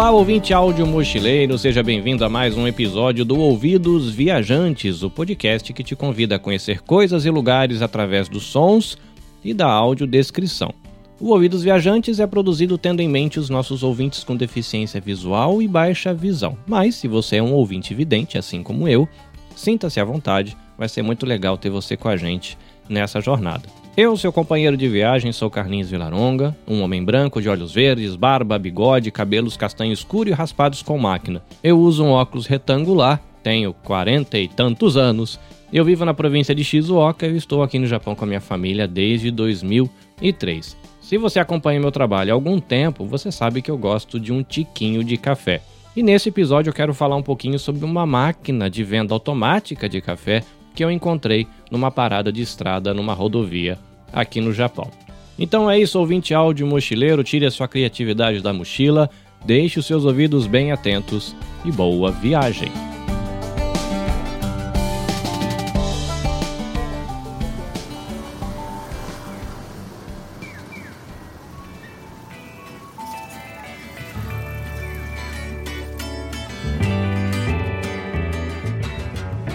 Olá, ouvinte áudio mochileiro, seja bem-vindo a mais um episódio do Ouvidos Viajantes, o podcast que te convida a conhecer coisas e lugares através dos sons e da audiodescrição. O Ouvidos Viajantes é produzido tendo em mente os nossos ouvintes com deficiência visual e baixa visão. Mas, se você é um ouvinte vidente, assim como eu, sinta-se à vontade, vai ser muito legal ter você com a gente nessa jornada. Eu, seu companheiro de viagem, sou Carlinhos Vilaronga, um homem branco de olhos verdes, barba, bigode, cabelos castanho escuro e raspados com máquina. Eu uso um óculos retangular, tenho quarenta e tantos anos. Eu vivo na província de Shizuoka e estou aqui no Japão com a minha família desde 2003. Se você acompanha meu trabalho há algum tempo, você sabe que eu gosto de um tiquinho de café. E nesse episódio eu quero falar um pouquinho sobre uma máquina de venda automática de café que eu encontrei numa parada de estrada numa rodovia aqui no Japão. Então é isso, ouvinte áudio mochileiro, tire a sua criatividade da mochila, deixe os seus ouvidos bem atentos e boa viagem!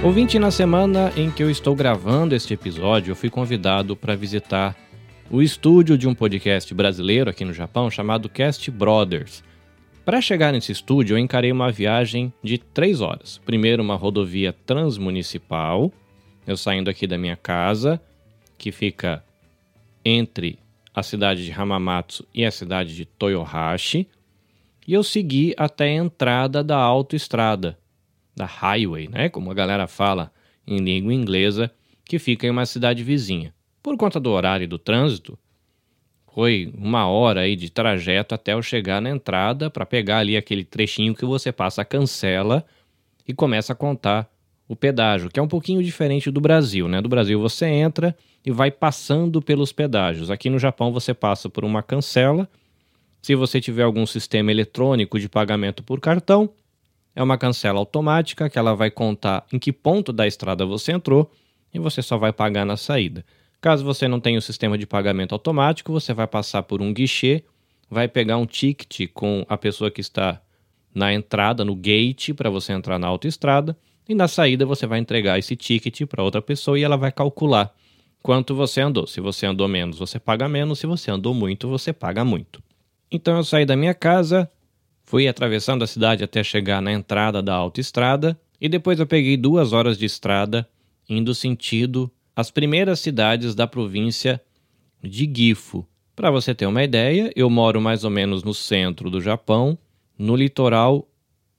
Ouvinte, na semana em que eu estou gravando este episódio, eu fui convidado para visitar o estúdio de um podcast brasileiro aqui no Japão chamado Cast Brothers. Para chegar nesse estúdio, eu encarei uma viagem de três horas. Primeiro, uma rodovia transmunicipal, eu saindo aqui da minha casa, que fica entre a cidade de Hamamatsu e a cidade de Toyohashi, e eu segui até a entrada da autoestrada, da highway, né, como a galera fala em língua inglesa, que fica em uma cidade vizinha. Por conta do horário do trânsito, foi uma hora aí de trajeto até eu chegar na entrada para pegar ali aquele trechinho que você passa a cancela e começa a contar o pedágio, que é um pouquinho diferente do Brasil, né? Do Brasil você entra e vai passando pelos pedágios. Aqui no Japão você passa por uma cancela. Se você tiver algum sistema eletrônico de pagamento por cartão, é uma cancela automática que ela vai contar em que ponto da estrada você entrou e você só vai pagar na saída. Caso você não tenha o sistema de pagamento automático, você vai passar por um guichê, vai pegar um ticket com a pessoa que está na entrada, no gate, para você entrar na autoestrada, e na saída você vai entregar esse ticket para outra pessoa e ela vai calcular quanto você andou. Se você andou menos, você paga menos, se você andou muito, você paga muito. Então eu saí da minha casa, Fui atravessando a cidade até chegar na entrada da autoestrada e depois eu peguei duas horas de estrada indo sentido as primeiras cidades da província de Gifu. Para você ter uma ideia, eu moro mais ou menos no centro do Japão, no litoral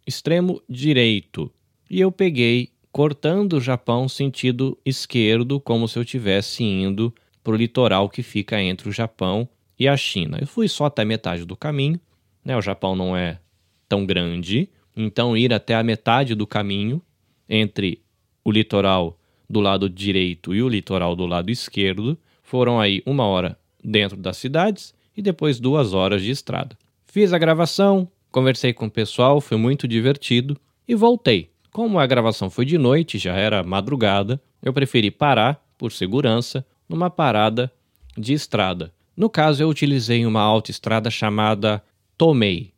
extremo direito, e eu peguei cortando o Japão sentido esquerdo, como se eu estivesse indo para o litoral que fica entre o Japão e a China. Eu fui só até metade do caminho né? O Japão não é tão grande, então ir até a metade do caminho entre o litoral do lado direito e o litoral do lado esquerdo foram aí uma hora dentro das cidades e depois duas horas de estrada. Fiz a gravação, conversei com o pessoal, foi muito divertido e voltei. Como a gravação foi de noite, já era madrugada, eu preferi parar, por segurança, numa parada de estrada. No caso, eu utilizei uma autoestrada chamada Tomei,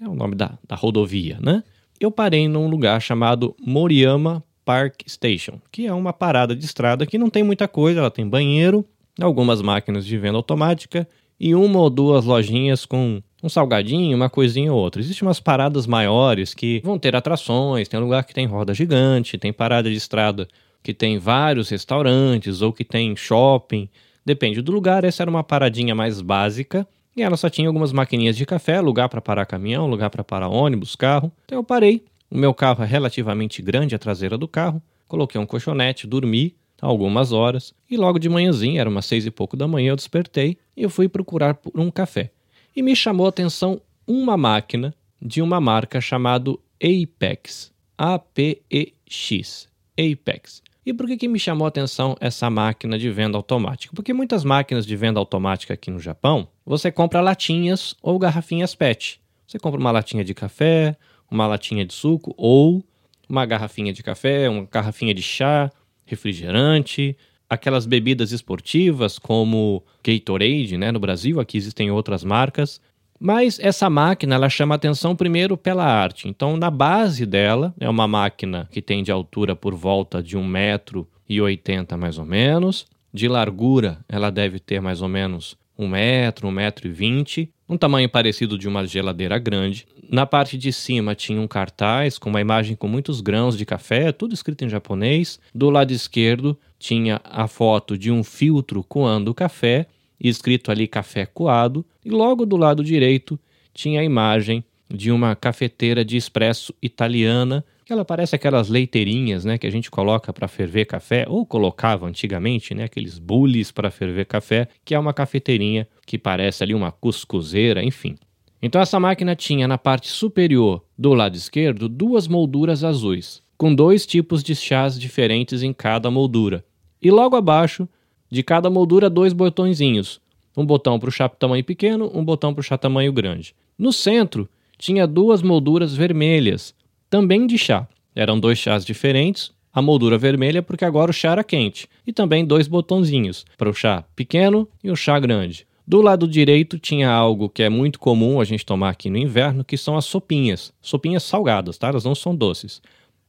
é o nome da, da rodovia, né? Eu parei num lugar chamado Moriyama Park Station, que é uma parada de estrada que não tem muita coisa, ela tem banheiro, algumas máquinas de venda automática e uma ou duas lojinhas com um salgadinho, uma coisinha ou outra. Existem umas paradas maiores que vão ter atrações, tem lugar que tem roda gigante, tem parada de estrada que tem vários restaurantes ou que tem shopping. Depende do lugar, essa era uma paradinha mais básica e ela só tinha algumas maquininhas de café, lugar para parar caminhão, lugar para parar ônibus, carro. Então eu parei. O meu carro é relativamente grande, a traseira do carro. Coloquei um colchonete, dormi algumas horas e logo de manhãzinha, era umas seis e pouco da manhã, eu despertei e eu fui procurar por um café. E me chamou a atenção uma máquina de uma marca chamada Apex. A-P-E-X. Apex. E por que, que me chamou a atenção essa máquina de venda automática? Porque muitas máquinas de venda automática aqui no Japão, você compra latinhas ou garrafinhas PET. Você compra uma latinha de café, uma latinha de suco ou uma garrafinha de café, uma garrafinha de chá, refrigerante, aquelas bebidas esportivas como Gatorade, né, no Brasil, aqui existem outras marcas. Mas essa máquina ela chama atenção primeiro pela arte. Então, na base dela, é uma máquina que tem de altura por volta de 1,80 metro e 80 mais ou menos. De largura, ela deve ter mais ou menos 1 metro, 1 metro e 20, um tamanho parecido de uma geladeira grande. Na parte de cima tinha um cartaz com uma imagem com muitos grãos de café, tudo escrito em japonês. Do lado esquerdo tinha a foto de um filtro coando café escrito ali café coado, e logo do lado direito tinha a imagem de uma cafeteira de expresso italiana, que ela parece aquelas leiteirinhas, né, que a gente coloca para ferver café ou colocava antigamente, né, aqueles bules para ferver café, que é uma cafeteirinha que parece ali uma cuscuzeira, enfim. Então essa máquina tinha na parte superior do lado esquerdo duas molduras azuis, com dois tipos de chás diferentes em cada moldura. E logo abaixo de cada moldura, dois botõezinhos. Um botão para o chá tamanho pequeno, um botão para o chá tamanho grande. No centro, tinha duas molduras vermelhas, também de chá. Eram dois chás diferentes, a moldura vermelha porque agora o chá era quente, e também dois botãozinhos para o chá pequeno e o chá grande. Do lado direito tinha algo que é muito comum a gente tomar aqui no inverno, que são as sopinhas. Sopinhas salgadas, tá? Elas não são doces.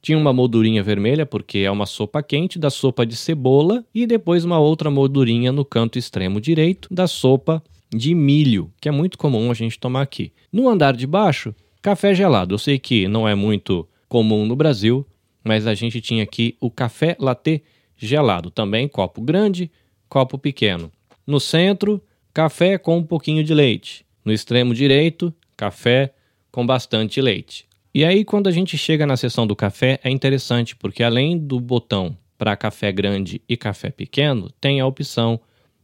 Tinha uma moldurinha vermelha, porque é uma sopa quente da sopa de cebola, e depois uma outra moldurinha no canto extremo direito da sopa de milho, que é muito comum a gente tomar aqui. No andar de baixo, café gelado. Eu sei que não é muito comum no Brasil, mas a gente tinha aqui o café latte gelado, também copo grande, copo pequeno. No centro, café com um pouquinho de leite. No extremo direito, café com bastante leite. E aí, quando a gente chega na seção do café, é interessante, porque além do botão para café grande e café pequeno, tem a opção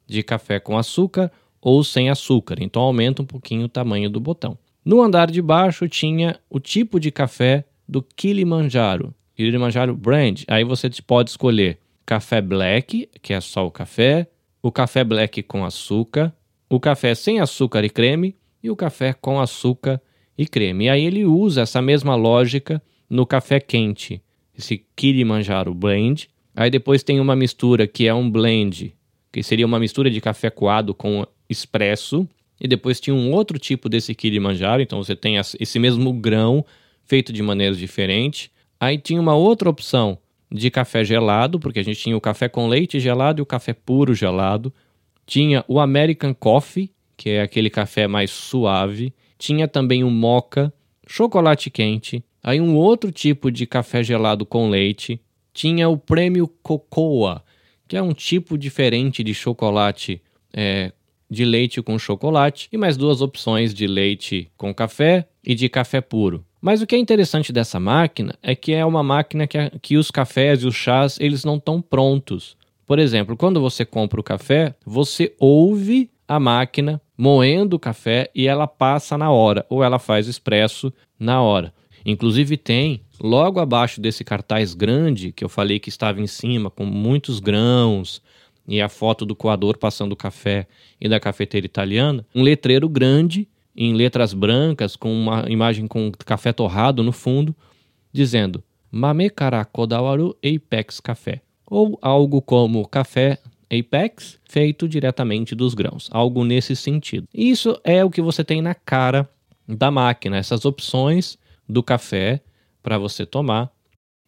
de café com açúcar ou sem açúcar, então aumenta um pouquinho o tamanho do botão. No andar de baixo tinha o tipo de café do Kilimanjaro, Kilimanjaro Brand. Aí você pode escolher café black, que é só o café, o café black com açúcar, o café sem açúcar e creme e o café com açúcar e creme. E aí ele usa essa mesma lógica no café quente, esse Kilimanjaro Blend. Aí depois tem uma mistura que é um blend, que seria uma mistura de café coado com expresso. E depois tinha um outro tipo desse Kilimanjaro, então você tem esse mesmo grão feito de maneiras diferentes. Aí tinha uma outra opção de café gelado, porque a gente tinha o café com leite gelado e o café puro gelado. Tinha o American Coffee, que é aquele café mais suave. Tinha também o moca, chocolate quente, aí um outro tipo de café gelado com leite. Tinha o prêmio Cocoa, que é um tipo diferente de chocolate é, de leite com chocolate, e mais duas opções de leite com café e de café puro. Mas o que é interessante dessa máquina é que é uma máquina que, que os cafés e os chás eles não estão prontos. Por exemplo, quando você compra o café, você ouve a máquina moendo o café e ela passa na hora, ou ela faz expresso na hora. Inclusive tem logo abaixo desse cartaz grande que eu falei que estava em cima, com muitos grãos e a foto do coador passando o café e da cafeteira italiana, um letreiro grande em letras brancas com uma imagem com café torrado no fundo, dizendo Mame Kara Kodawaru Apex Café, ou algo como café Apex feito diretamente dos grãos, algo nesse sentido. Isso é o que você tem na cara da máquina, essas opções do café para você tomar.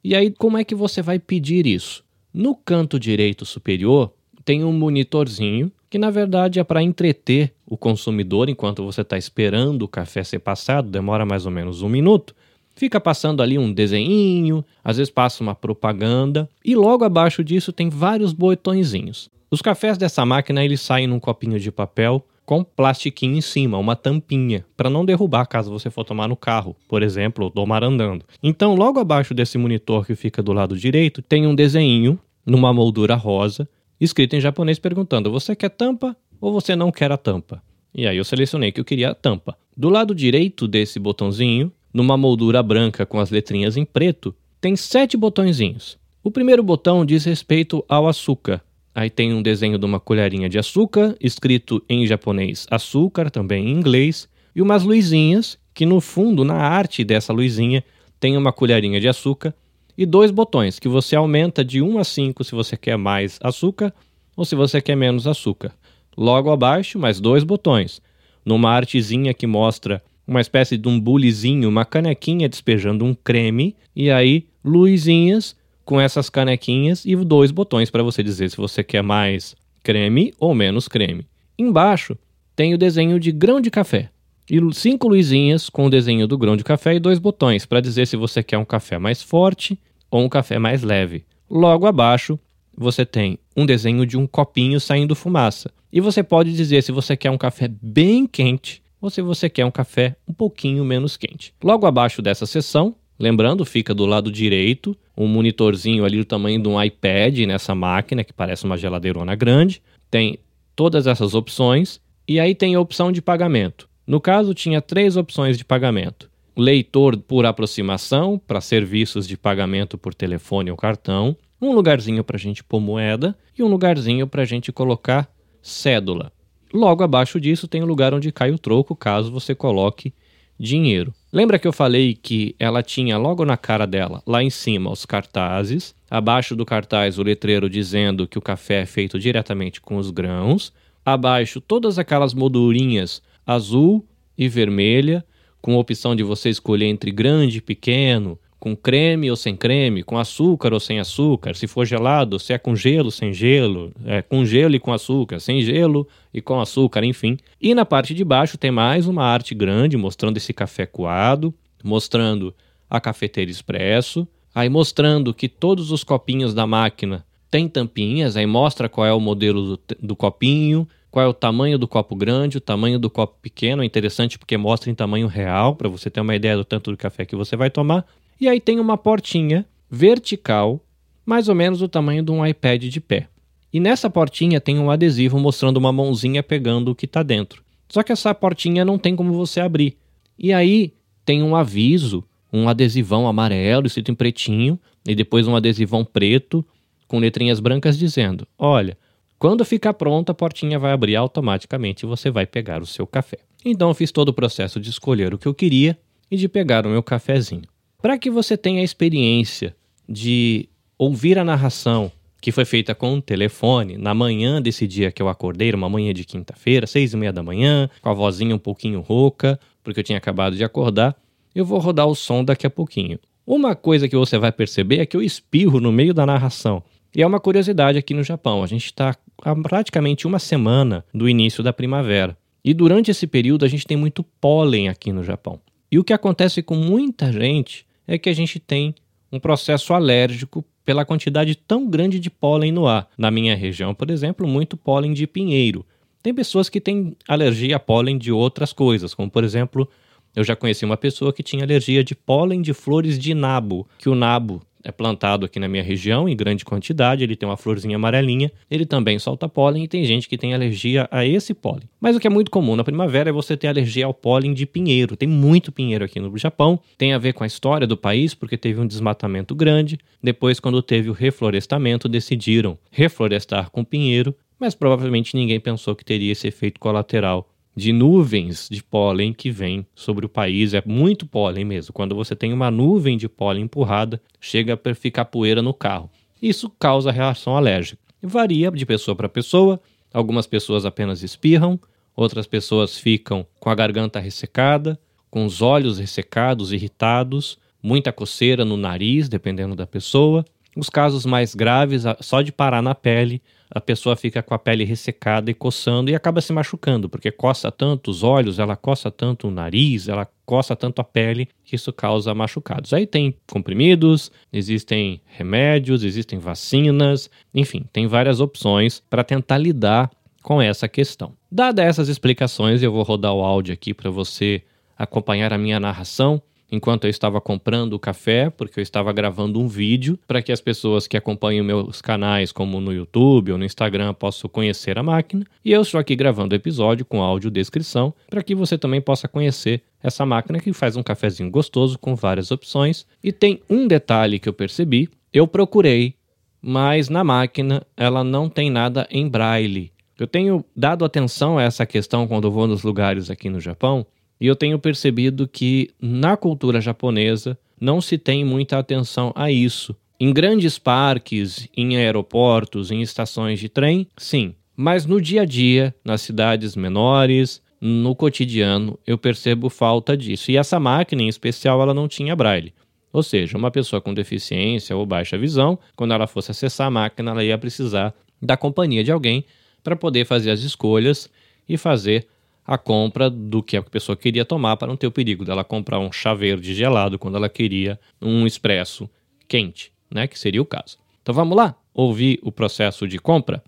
E aí, como é que você vai pedir isso? No canto direito superior tem um monitorzinho que na verdade é para entreter o consumidor enquanto você está esperando o café ser passado, demora mais ou menos um minuto. Fica passando ali um desenho, às vezes passa uma propaganda e logo abaixo disso tem vários botõezinhos. Os cafés dessa máquina eles saem num copinho de papel com plastiquinho em cima, uma tampinha, para não derrubar caso você for tomar no carro, por exemplo, ou tomar andando. Então, logo abaixo desse monitor que fica do lado direito, tem um desenho numa moldura rosa, escrito em japonês perguntando: "Você quer tampa ou você não quer a tampa?". E aí eu selecionei que eu queria a tampa. Do lado direito desse botãozinho, numa moldura branca com as letrinhas em preto, tem sete botõezinhos. O primeiro botão diz respeito ao açúcar, Aí tem um desenho de uma colherinha de açúcar, escrito em japonês açúcar, também em inglês, e umas luzinhas, que no fundo, na arte dessa luzinha, tem uma colherinha de açúcar e dois botões, que você aumenta de 1 a 5 se você quer mais açúcar ou se você quer menos açúcar. Logo abaixo, mais dois botões. numa artezinha que mostra uma espécie de um bulizinho, uma canequinha despejando um creme, e aí luzinhas com essas canequinhas e dois botões para você dizer se você quer mais creme ou menos creme. Embaixo tem o desenho de grão de café. E cinco luzinhas com o desenho do grão de café e dois botões para dizer se você quer um café mais forte ou um café mais leve. Logo abaixo, você tem um desenho de um copinho saindo fumaça. E você pode dizer se você quer um café bem quente ou se você quer um café um pouquinho menos quente. Logo abaixo dessa seção, lembrando, fica do lado direito um monitorzinho ali do tamanho de um iPad nessa máquina, que parece uma geladeirona grande. Tem todas essas opções e aí tem a opção de pagamento. No caso, tinha três opções de pagamento: leitor por aproximação, para serviços de pagamento por telefone ou cartão, um lugarzinho para a gente pôr moeda e um lugarzinho para a gente colocar cédula. Logo abaixo disso tem o lugar onde cai o troco, caso você coloque dinheiro. Lembra que eu falei que ela tinha logo na cara dela, lá em cima, os cartazes, abaixo do cartaz o letreiro dizendo que o café é feito diretamente com os grãos, abaixo todas aquelas moldurinhas azul e vermelha, com a opção de você escolher entre grande e pequeno, com creme ou sem creme, com açúcar ou sem açúcar, se for gelado, se é com gelo, sem gelo, é, com gelo e com açúcar, sem gelo e com açúcar, enfim. E na parte de baixo tem mais uma arte grande mostrando esse café coado, mostrando a cafeteira expresso, aí mostrando que todos os copinhos da máquina têm tampinhas, aí mostra qual é o modelo do, do copinho, qual é o tamanho do copo grande, o tamanho do copo pequeno. É interessante porque mostra em tamanho real, para você ter uma ideia do tanto do café que você vai tomar. E aí tem uma portinha vertical, mais ou menos do tamanho de um iPad de pé. E nessa portinha tem um adesivo mostrando uma mãozinha pegando o que está dentro. Só que essa portinha não tem como você abrir. E aí tem um aviso, um adesivão amarelo escrito em pretinho, e depois um adesivão preto com letrinhas brancas dizendo: Olha, quando ficar pronta, a portinha vai abrir automaticamente e você vai pegar o seu café. Então eu fiz todo o processo de escolher o que eu queria e de pegar o meu cafezinho. Para que você tenha a experiência de ouvir a narração que foi feita com um telefone na manhã desse dia que eu acordei, uma manhã de quinta-feira, seis e meia da manhã, com a vozinha um pouquinho rouca, porque eu tinha acabado de acordar, eu vou rodar o som daqui a pouquinho. Uma coisa que você vai perceber é que eu espirro no meio da narração. E é uma curiosidade aqui no Japão. A gente está há praticamente uma semana do início da primavera. E durante esse período a gente tem muito pólen aqui no Japão. E o que acontece com muita gente é que a gente tem um processo alérgico pela quantidade tão grande de pólen no ar. Na minha região, por exemplo, muito pólen de pinheiro. Tem pessoas que têm alergia a pólen de outras coisas, como por exemplo, eu já conheci uma pessoa que tinha alergia de pólen de flores de nabo, que o nabo é plantado aqui na minha região em grande quantidade, ele tem uma florzinha amarelinha, ele também solta pólen e tem gente que tem alergia a esse pólen. Mas o que é muito comum na primavera é você ter alergia ao pólen de pinheiro. Tem muito pinheiro aqui no Japão, tem a ver com a história do país, porque teve um desmatamento grande. Depois, quando teve o reflorestamento, decidiram reflorestar com pinheiro, mas provavelmente ninguém pensou que teria esse efeito colateral de nuvens de pólen que vem sobre o país. É muito pólen mesmo. Quando você tem uma nuvem de pólen empurrada, chega a ficar poeira no carro. Isso causa reação alérgica. Varia de pessoa para pessoa. Algumas pessoas apenas espirram, outras pessoas ficam com a garganta ressecada, com os olhos ressecados, irritados, muita coceira no nariz, dependendo da pessoa. Os casos mais graves, só de parar na pele, a pessoa fica com a pele ressecada e coçando e acaba se machucando, porque coça tanto os olhos, ela coça tanto o nariz, ela coça tanto a pele, que isso causa machucados. Aí tem comprimidos, existem remédios, existem vacinas, enfim, tem várias opções para tentar lidar com essa questão. Dadas essas explicações, eu vou rodar o áudio aqui para você acompanhar a minha narração enquanto eu estava comprando o café, porque eu estava gravando um vídeo para que as pessoas que acompanham meus canais, como no YouTube ou no Instagram, possam conhecer a máquina. E eu estou aqui gravando o episódio com áudio descrição para que você também possa conhecer essa máquina que faz um cafezinho gostoso com várias opções. E tem um detalhe que eu percebi: eu procurei, mas na máquina ela não tem nada em braille. Eu tenho dado atenção a essa questão quando vou nos lugares aqui no Japão e eu tenho percebido que na cultura japonesa não se tem muita atenção a isso. Em grandes parques, em aeroportos, em estações de trem, sim. Mas no dia a dia, nas cidades menores, no cotidiano eu percebo falta disso. E essa máquina em especial ela não tinha braille. Ou seja, uma pessoa com deficiência ou baixa visão, quando ela fosse acessar a máquina, ela ia precisar da companhia de alguém para poder fazer as escolhas e fazer a compra do que a pessoa queria tomar para não ter o perigo dela comprar um chá verde gelado quando ela queria um expresso quente, né, que seria o caso. Então vamos lá ouvir o processo de compra?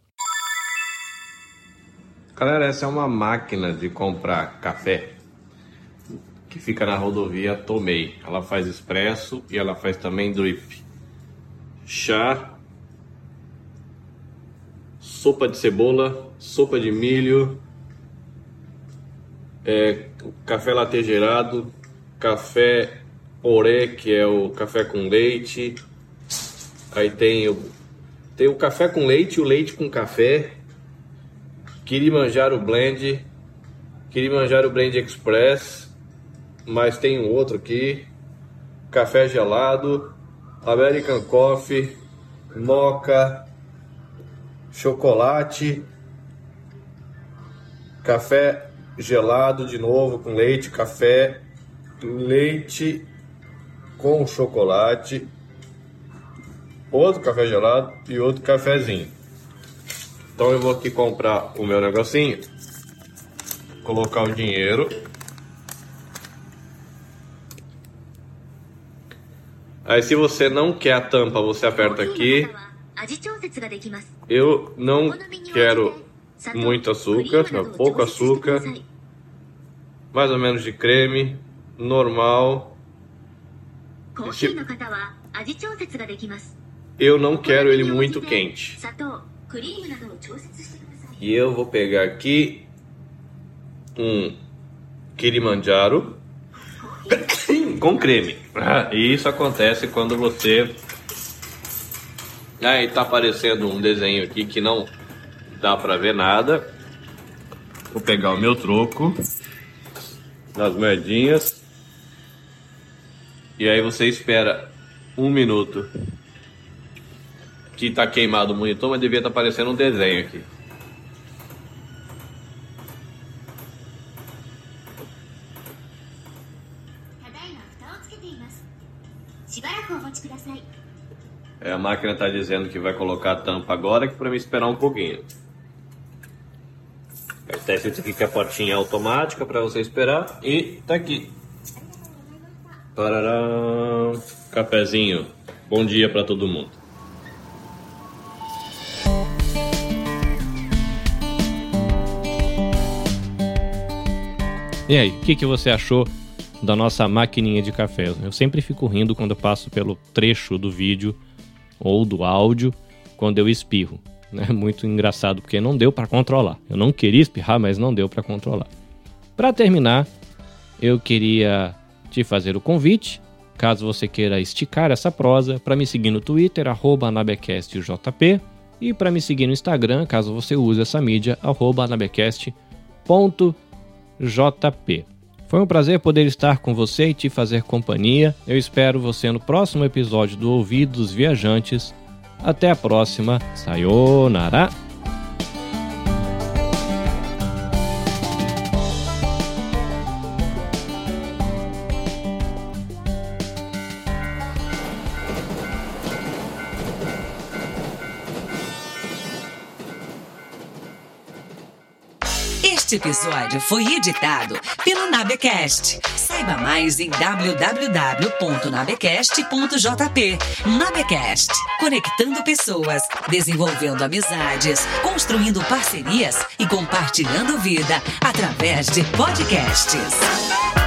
Galera, essa é uma máquina de comprar café que fica na rodovia Tomei. Ela faz expresso e ela faz também drip. Chá, sopa de cebola, sopa de milho, é, café latte gerado, café oré, que é o café com leite. Aí tem o, tem o café com leite o leite com café. Kilimanjaro Blend, Kilimanjaro Blend Express mas tem um outro aqui, café gelado, American Coffee, moca, chocolate, café gelado de novo com leite, café, leite com chocolate, outro café gelado e outro cafezinho. Então eu vou aqui comprar o meu negocinho, colocar o dinheiro Aí se você não quer a tampa, você aperta aqui. Eu não quero muito açúcar, pouco açúcar. Mais ou menos de creme, normal. Eu não quero ele muito quente. E eu vou pegar aqui um Kilimanjaro com creme. Ah, e isso acontece quando você. Aí tá aparecendo um desenho aqui que não dá pra ver nada. Vou pegar o meu troco nas moedinhas. E aí você espera um minuto. Que tá queimado o monitor, mas devia estar tá aparecendo um desenho aqui. É, a máquina está dizendo que vai colocar a tampa agora, que para mim esperar um pouquinho. Está escrito aqui que a portinha é automática para você esperar e tá aqui. Parará, cafezinho. Bom dia para todo mundo. E aí, o que, que você achou da nossa maquininha de café. Eu sempre fico rindo quando eu passo pelo trecho do vídeo ou do áudio quando eu espirro. É muito engraçado porque não deu para controlar. Eu não queria espirrar, mas não deu para controlar. Para terminar, eu queria te fazer o convite, caso você queira esticar essa prosa, para me seguir no Twitter @anabecastjp e para me seguir no Instagram, caso você use essa mídia @anabecast.jp. Foi um prazer poder estar com você e te fazer companhia. Eu espero você no próximo episódio do Ouvidos Viajantes. Até a próxima. Sayonara! Este episódio foi editado pelo Nabecast. Saiba mais em www.nabecast.jp. Nabecast, conectando pessoas, desenvolvendo amizades, construindo parcerias e compartilhando vida através de podcasts.